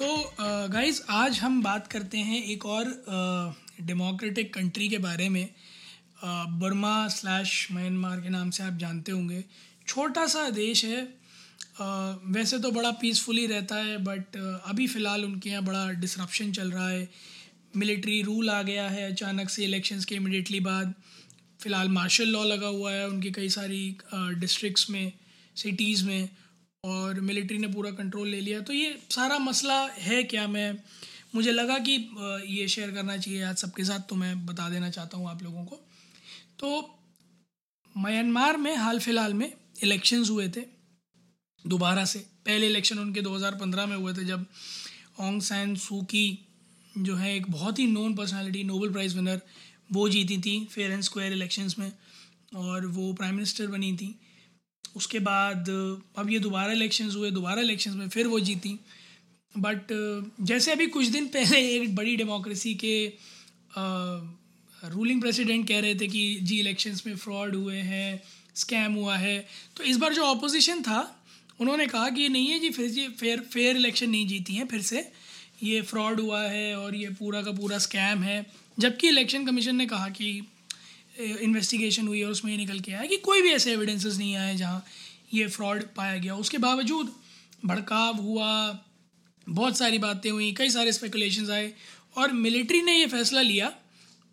तो गाइस आज हम बात करते हैं एक और डेमोक्रेटिक कंट्री के बारे में। बर्मा स्लैश म्यांमार के नाम से आप जानते होंगे। छोटा सा देश है। वैसे तो बड़ा पीसफुली रहता है बट अभी फ़िलहाल उनके यहाँ बड़ा डिसरप्शन चल रहा है। मिलिट्री रूल आ गया है अचानक से इलेक्शंस के इमिडिएटली बाद। फ़िलहाल मार्शल लॉ लगा हुआ है उनकी कई सारी डिस्ट्रिक्ट्स में सिटीज़ में। और मिलिट्री ने पूरा कंट्रोल ले लिया। तो ये सारा मसला है क्या? मैं, मुझे लगा कि ये शेयर करना चाहिए आज सबके साथ तो मैं बता देना चाहता हूँ आप लोगों को। तो म्यांमार में हाल फ़िलहाल में इलेक्शंस हुए थे, दोबारा से। पहले इलेक्शन उनके 2015 में हुए थे, जब ओंग सैन सू की जो है एक बहुत ही known personality Nobel prize winner वो जीती थी फेयर एंड स्क्वायर इलेक्शंस में, और वो प्राइम मिनिस्टर बनी थी। उसके बाद, अब ये दोबारा इलेक्शंस हुए, दोबारा इलेक्शंस में फिर वो जीती। बट जैसे अभी कुछ दिन पहले एक बड़ी डेमोक्रेसी के रूलिंग प्रेसिडेंट कह रहे थे कि जी इलेक्शंस में फ्रॉड हुए हैं स्कैम हुआ है। तो इस बार जो अपोजिशन था, उन्होंने कहा कि नहीं है जी, फिर जी फेयर फेयर इलेक्शन नहीं जीती हैं, फिर से ये फ्रॉड हुआ है और ये पूरा का पूरा स्कैम है। जबकि इलेक्शन कमीशन ने कहा कि इन्वेस्टिगेशन हुई और उसमें ये निकल के आया कि कोई भी ऐसे एविडेंसेस नहीं आए जहाँ ये फ्रॉड पाया गया। उसके बावजूद भड़काव हुआ, बहुत सारी बातें हुई, कई सारे स्पेकुलेशन आए और मिलिट्री ने ये फैसला लिया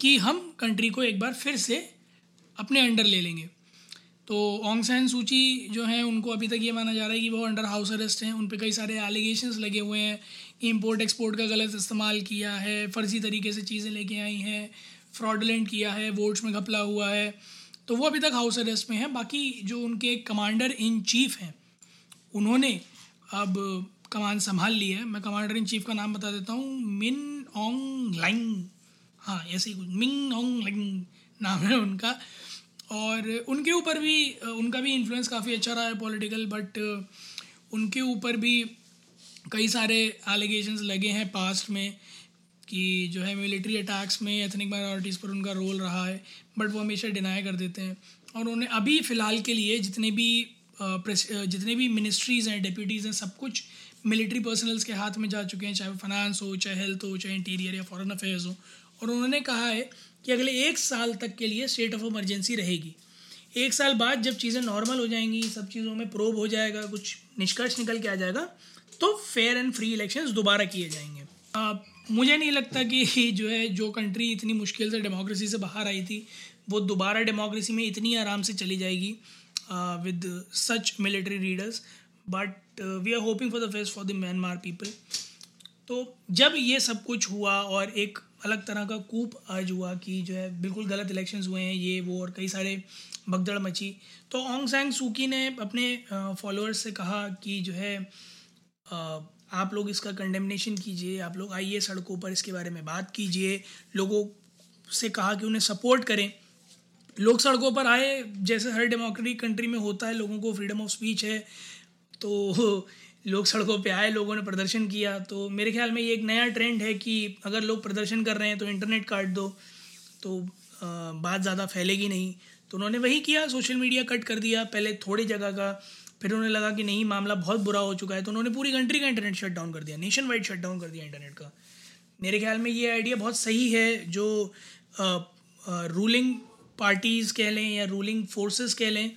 कि हम कंट्री को एक बार फिर से अपने अंडर ले लेंगे। तो ओंग सैन सूची जो हैं, उनको अभी तक ये माना जा रहा है कि वो अंडर हाउस अरेस्ट हैं। उन पर कई सारे एलिगेशंस लगे हुए हैं। इम्पोर्ट एक्सपोर्ट का गलत इस्तेमाल किया है, फ़र्ज़ी तरीके से चीज़ें लेके आई हैं। फ्रॉडलेंट किया है वोट्स में घपला हुआ है तो वो अभी तक हाउस अरेस्ट में है। बाकी जो उनके कमांडर इन चीफ हैं, उन्होंने अब कमान संभाल ली है। मैं कमांडर इन चीफ का नाम बता देता हूँ। मिन ओंग लाइंग हाँ ऐसे ही कुछ। मिंग ओंग लाइंग नाम है उनका। और उनके ऊपर भी, उनका भी इन्फ्लुएंस काफ़ी अच्छा रहा है पॉलिटिकल बट उनके ऊपर भी कई सारे एलिगेशंस लगे हैं पास्ट में। कि जो है मिलिट्री अटैक्स में एथनिक माइनॉरिटीज़ पर उनका रोल रहा है बट वो हमेशा डिनाई कर देते हैं। और उन्हें अभी फ़िलहाल के लिए जितने भी जितने भी मिनिस्ट्रीज़ हैं डिप्यूटीज़ हैं सब कुछ मिलिट्री पर्सनल्स के हाथ में जा चुके हैं चाहे वो फाइनेंस हो चाहे हेल्थ हो चाहे इंटीरियर या फॉरेन अफेयर्स हो। और उन्होंने कहा है कि अगले एक साल तक के लिए स्टेट ऑफ़ इमरजेंसी रहेगी। एक साल बाद जब चीज़ें नॉर्मल हो जाएँगी सब चीज़ों में प्रोब हो जाएगा कुछ निष्कर्ष निकल के आ जाएगा तो फेयर एंड फ्री इलेक्शंस दोबारा किए जाएँगे। आ, मुझे नहीं लगता कि जो है, जो कंट्री इतनी मुश्किल से डेमोक्रेसी से बाहर आई थी, वो दोबारा डेमोक्रेसी में इतनी आराम से चली जाएगी with such military leaders but we are hoping for the best for the Myanmar people तो जब ये सब कुछ हुआ और एक अलग तरह का कूप आज हुआ कि जो है, बिल्कुल गलत इलेक्शंस हुए हैं, ये, वो और कई सारे भगदड़ मची तो ओंग सैंग सूकी ने अपने फॉलोअर्स से कहा कि जो है आप लोग इसका कंडेमनेशन कीजिए, आप लोग आइए सड़कों पर इसके बारे में बात कीजिए, लोगों से कहा कि उन्हें सपोर्ट करें। लोग सड़कों पर आए, जैसे हर डेमोक्रेटिक कंट्री में होता है, लोगों को फ्रीडम ऑफ़ स्पीच है तो लोग सड़कों पे आए, लोगों ने प्रदर्शन किया। तो मेरे ख्याल में ये एक नया ट्रेंड है कि अगर लोग प्रदर्शन कर रहे हैं तो इंटरनेट काट दो तो बात ज़्यादा फैलेगी नहीं। तो उन्होंने वही किया सोशल मीडिया कट कर दिया, पहले थोड़ी जगह का फिर उन्हें लगा कि नहीं मामला बहुत बुरा हो चुका है तो उन्होंने पूरी कंट्री का इंटरनेट शट डाउन कर दिया नेशन वाइड शट डाउन कर दिया इंटरनेट का। मेरे ख्याल में ये आइडिया बहुत सही है जो रूलिंग पार्टीज़ कह लें या रूलिंग फोर्सेस कह लें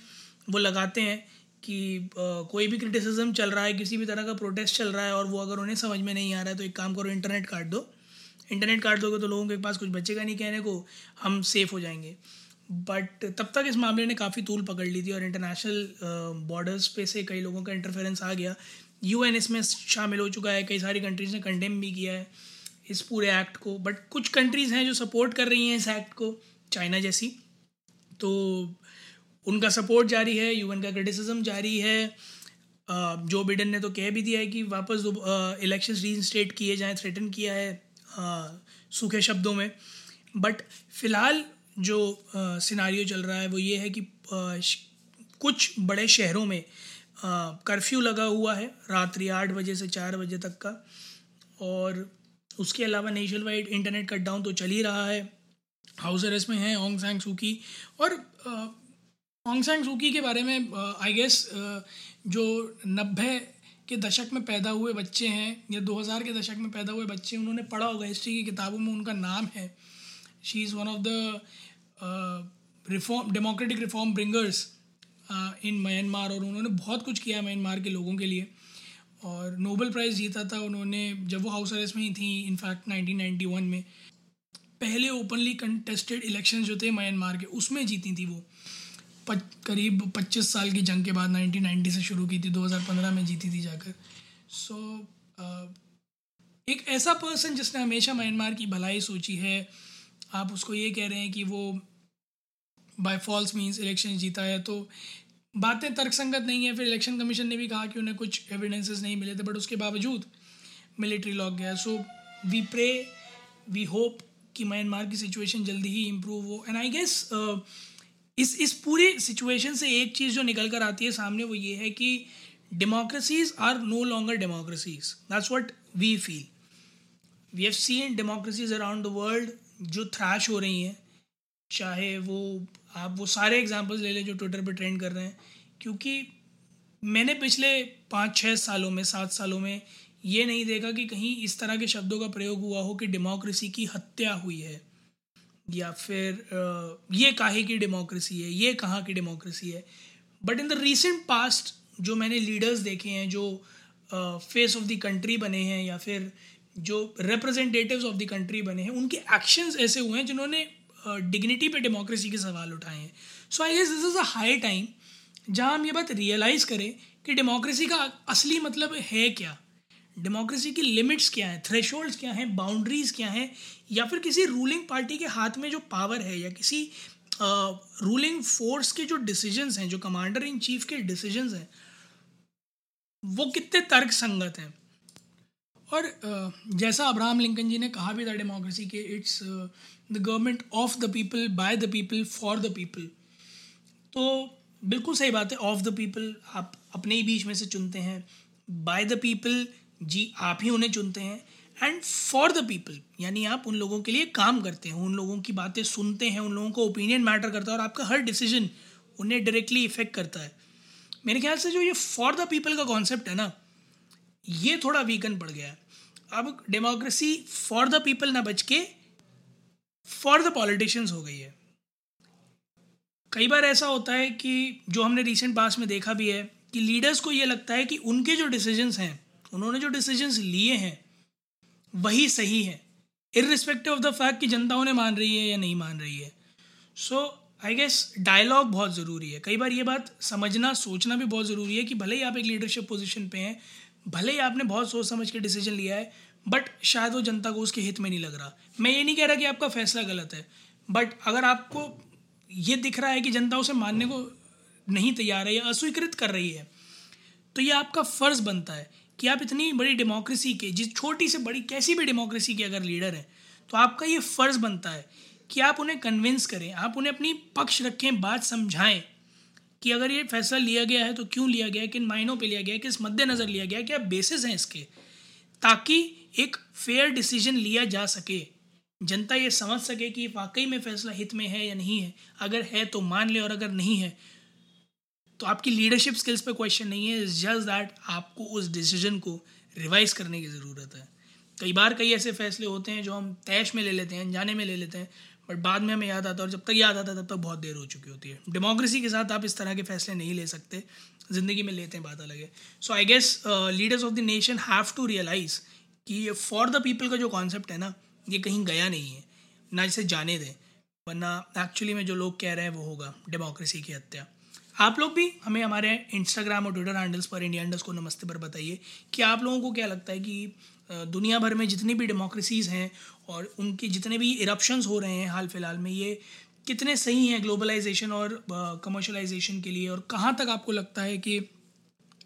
वो लगाते हैं कि आ, कोई भी क्रिटिसिज्म चल रहा है किसी भी तरह का प्रोटेस्ट चल रहा है और वो अगर उन्हें समझ में नहीं आ रहा है तो एक काम करो इंटरनेट काट दो। इंटरनेट काट दोगे तो लोगों के पास कुछ बचेगा नहीं कहने को हम सेफ़ हो जाएँगे। बट तब तक इस मामले ने काफ़ी तूल पकड़ ली थी और इंटरनेशनल बॉर्डर्स पे से कई लोगों का इंटरफेरेंस आ गया। यू एन इसमें शामिल हो चुका है, कई सारी कंट्रीज़ ने कंडेम भी किया है इस पूरे एक्ट को। बट कुछ कंट्रीज़ हैं जो सपोर्ट कर रही हैं इस एक्ट को चाइना जैसी। तो उनका सपोर्ट जारी है यूएन का क्रिटिसिज्म जारी है। जो बिडन ने तो कह भी दिया है कि वापस इलेक्शन री किए जाएँ थ्रेटन किया है सूखे शब्दों में। बट फ़िलहाल जो सिनारियो चल रहा है वो ये है कि कुछ बड़े शहरों में कर्फ्यू लगा हुआ है रात्रि आठ बजे से चार बजे तक का। और उसके अलावा national wide internet cut down तो चल ही रहा है। हाउस अरेस्ट में है ओंग सैंग सूकी और ओंग सैंग सूकी के बारे में आई गेस जो नब्बे के दशक में पैदा हुए बच्चे हैं या 2000 के दशक में पैदा हुए बच्चे उन्होंने पढ़ा होगा, हिस्ट्री की किताबों में उनका नाम है। She is one of the reform democratic reform bringers in Myanmar और उन्होंने बहुत कुछ किया म्यांमार के लोगों के लिए। और नोबल प्राइज़ जीता था उन्होंने जब वो हाउस अरेस्ट में ही थी इनफैक्ट 1991 में। पहले ओपनली कंटेस्टेड इलेक्शन जो थे म्यांमार के उसमें जीती थी वो। पच, करीब 25 साल की जंग के बाद 1990 से शुरू की थी 2015 में जीती थी जाकर। सो so, uh, एक ऐसा पर्सन जिसने हमेशा म्यांमार की भलाई सोची है आप उसको ये कह रहे हैं कि वो बाय फॉल्स मीन्स इलेक्शन जीता है तो बातें तर्कसंगत नहीं है। फिर इलेक्शन कमीशन ने भी कहा कि उन्हें कुछ एविडेंसेस नहीं मिले थे बट उसके बावजूद मिलिट्री लॉक गया। So we pray we hope कि म्यांमार की सिचुएशन जल्दी ही इम्प्रूव हो। एंड आई गेस इस इस पूरी सिचुएशन से एक चीज़ जो निकल कर आती है सामने, वो ये है कि democracies are no longer democracies that's what we feel we have seen democracies around the world जो थ्रैश हो रही हैं, चाहे वो आप वो सारे एग्जांपल्स ले लें जो ट्विटर पे ट्रेंड कर रहे हैं, क्योंकि मैंने पिछले पाँच छः सालों में, सात सालों में ये नहीं देखा कि कहीं इस तरह के शब्दों का प्रयोग हुआ हो कि डेमोक्रेसी की हत्या हुई है, या फिर ये काहे की डेमोक्रेसी है, ये कहाँ की डेमोक्रेसी है। But in the recent past जो मैंने लीडर्स देखे हैं, जो फेस ऑफ़ द कंट्री बने हैं, या फिर जो रिप्रेजेंटेटिव्स ऑफ़ द कंट्री बने हैं उनके एक्शंस ऐसे हुए हैं जिन्होंने डिग्निटी पे डेमोक्रेसी के सवाल उठाए हैं। So I guess this is a high time जहाँ हम ये बात रियलाइज़ करें कि डेमोक्रेसी का असली मतलब है क्या? डेमोक्रेसी की लिमिट्स क्या हैं? थ्रेश क्या हैं? बाउंड्रीज़ क्या हैं? या फिर किसी रूलिंग पार्टी के हाथ में जो पावर है या किसी रूलिंग uh, फोर्स के जो डिसीजंस हैं जो कमांडर इन चीफ के डिसीजंस हैं वो कितने तर्क संगत हैं? और जैसा अब्राहम लिंकन जी ने कहा भी था डेमोक्रेसी के it's the government of the people by the people for the people तो बिल्कुल सही बात है ऑफ़ द पीपल आप अपने ही बीच में से चुनते हैं। बाय द पीपल जी, आप ही उन्हें चुनते हैं। एंड फॉर द पीपल यानी आप उन लोगों के लिए काम करते हैं, उन लोगों की बातें सुनते हैं, उन लोगों को ओपिनियन मैटर करता है और आपका हर डिसीज़न उन्हें डायरेक्टली इफ़ेक्ट करता है। मेरे ख्याल से जो ये फॉर द पीपल का कॉन्सेप्ट है ना ये थोड़ा वीकन पड़ गया अब डेमोक्रेसी फॉर द पीपल ना बच के फॉर द पॉलिटिशियंस हो गई है। कई बार ऐसा होता है कि जो हमने रिसेंट पास में देखा भी है कि लीडर्स को ये लगता है कि उनके जो डिसीजंस हैं, उन्होंने जो डिसीजंस लिए हैं, वही सही है इरिस्पेक्टिव ऑफ़ द फैक्ट कि जनता उन्हें मान रही है या नहीं मान रही है। सो आई गेस डायलॉग बहुत ज़रूरी है। कई बार ये बात समझना, सोचना भी बहुत ज़रूरी है कि भले ही आप एक लीडरशिप पोजिशन पे हैं भले ही आपने बहुत सोच समझ के डिसीज़न लिया है बट शायद वो जनता को उसके हित में नहीं लग रहा। मैं ये नहीं कह रहा कि आपका फैसला गलत है बट अगर आपको ये दिख रहा है कि जनता उसे मानने को नहीं तैयार है या अस्वीकृत कर रही है तो ये आपका फ़र्ज़ बनता है कि आप इतनी बड़ी डेमोक्रेसी के, जिस छोटी से बड़ी, कैसी भी डेमोक्रेसी के अगर लीडर हैं तो आपका ये फ़र्ज़ बनता है कि आप उन्हें कन्विंस करें, आप उन्हें अपनी पक्ष रखें, बात समझाएँ। कि अगर ये फैसला लिया गया है तो क्यों लिया गया है? किन मायनों पे लिया गया है? किस मद्देनज़र लिया गया है? क्या बेसिस हैं इसके? ताकि एक फेयर डिसीज़न लिया जा सके। जनता ये समझ सके कि वाकई में फैसला हित में है या नहीं है। अगर है तो मान ले, और अगर नहीं है तो आपकी लीडरशिप स्किल्स पे क्वेश्चन नहीं है। जस्ट दैट आपको उस डिसीज़न को रिवाइज करने की ज़रूरत है। कई बार कई ऐसे फैसले होते हैं जो हम तैश में ले लेते हैं, अनजाने में ले लेते हैं। बट बाद में हमें याद आता है और जब तक याद आता है, तब तक बहुत देर हो चुकी होती है। डेमोक्रेसी के साथ आप इस तरह के फैसले नहीं ले सकते। ज़िंदगी में लेते हैं बात अलग है। So I guess leaders of the nation have to realise कि फॉर द पीपल का जो कॉन्सेप्ट है ना, ये कहीं गया नहीं है। ना इसे जाने दें, वरना एक्चुअली में जो लोग कह रहे हैं, वो होगा डेमोक्रेसी की हत्या। आप लोग भी हमें हमारे इंस्टाग्राम और ट्विटर हैंडल्स पर इंडिया इंडस को नमस्ते पर बताइए कि आप लोगों को क्या लगता है कि दुनिया भर में जितनी भी डेमोक्रेसीज़ हैं और उनके जितने भी इरप्शंस हो रहे हैं हाल फ़िलहाल में, ये कितने सही हैं ग्लोबलाइजेशन और कमर्शलाइजेशन के लिए? और कहाँ तक आपको लगता है कि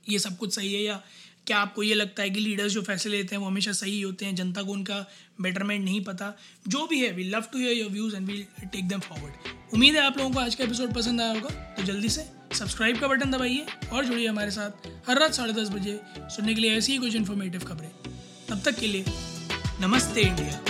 ये सब कुछ सही है? या क्या आपको ये लगता है कि लीडर्स जो फैसले लेते हैं वो हमेशा सही होते हैं? जनता को उनका बेटरमेंट नहीं पता। जो भी है we love to hear your views and we take them forward उम्मीद है आप लोगों को आज का एपिसोड पसंद आया होगा। तो जल्दी से सब्सक्राइब का बटन दबाइए और जुड़िए हमारे साथ हर रात साढ़े दस बजे सुनने के लिए ऐसी ही कुछ इन्फॉर्मेटिव खबरें। तब तक के लिए नमस्ते इंडिया।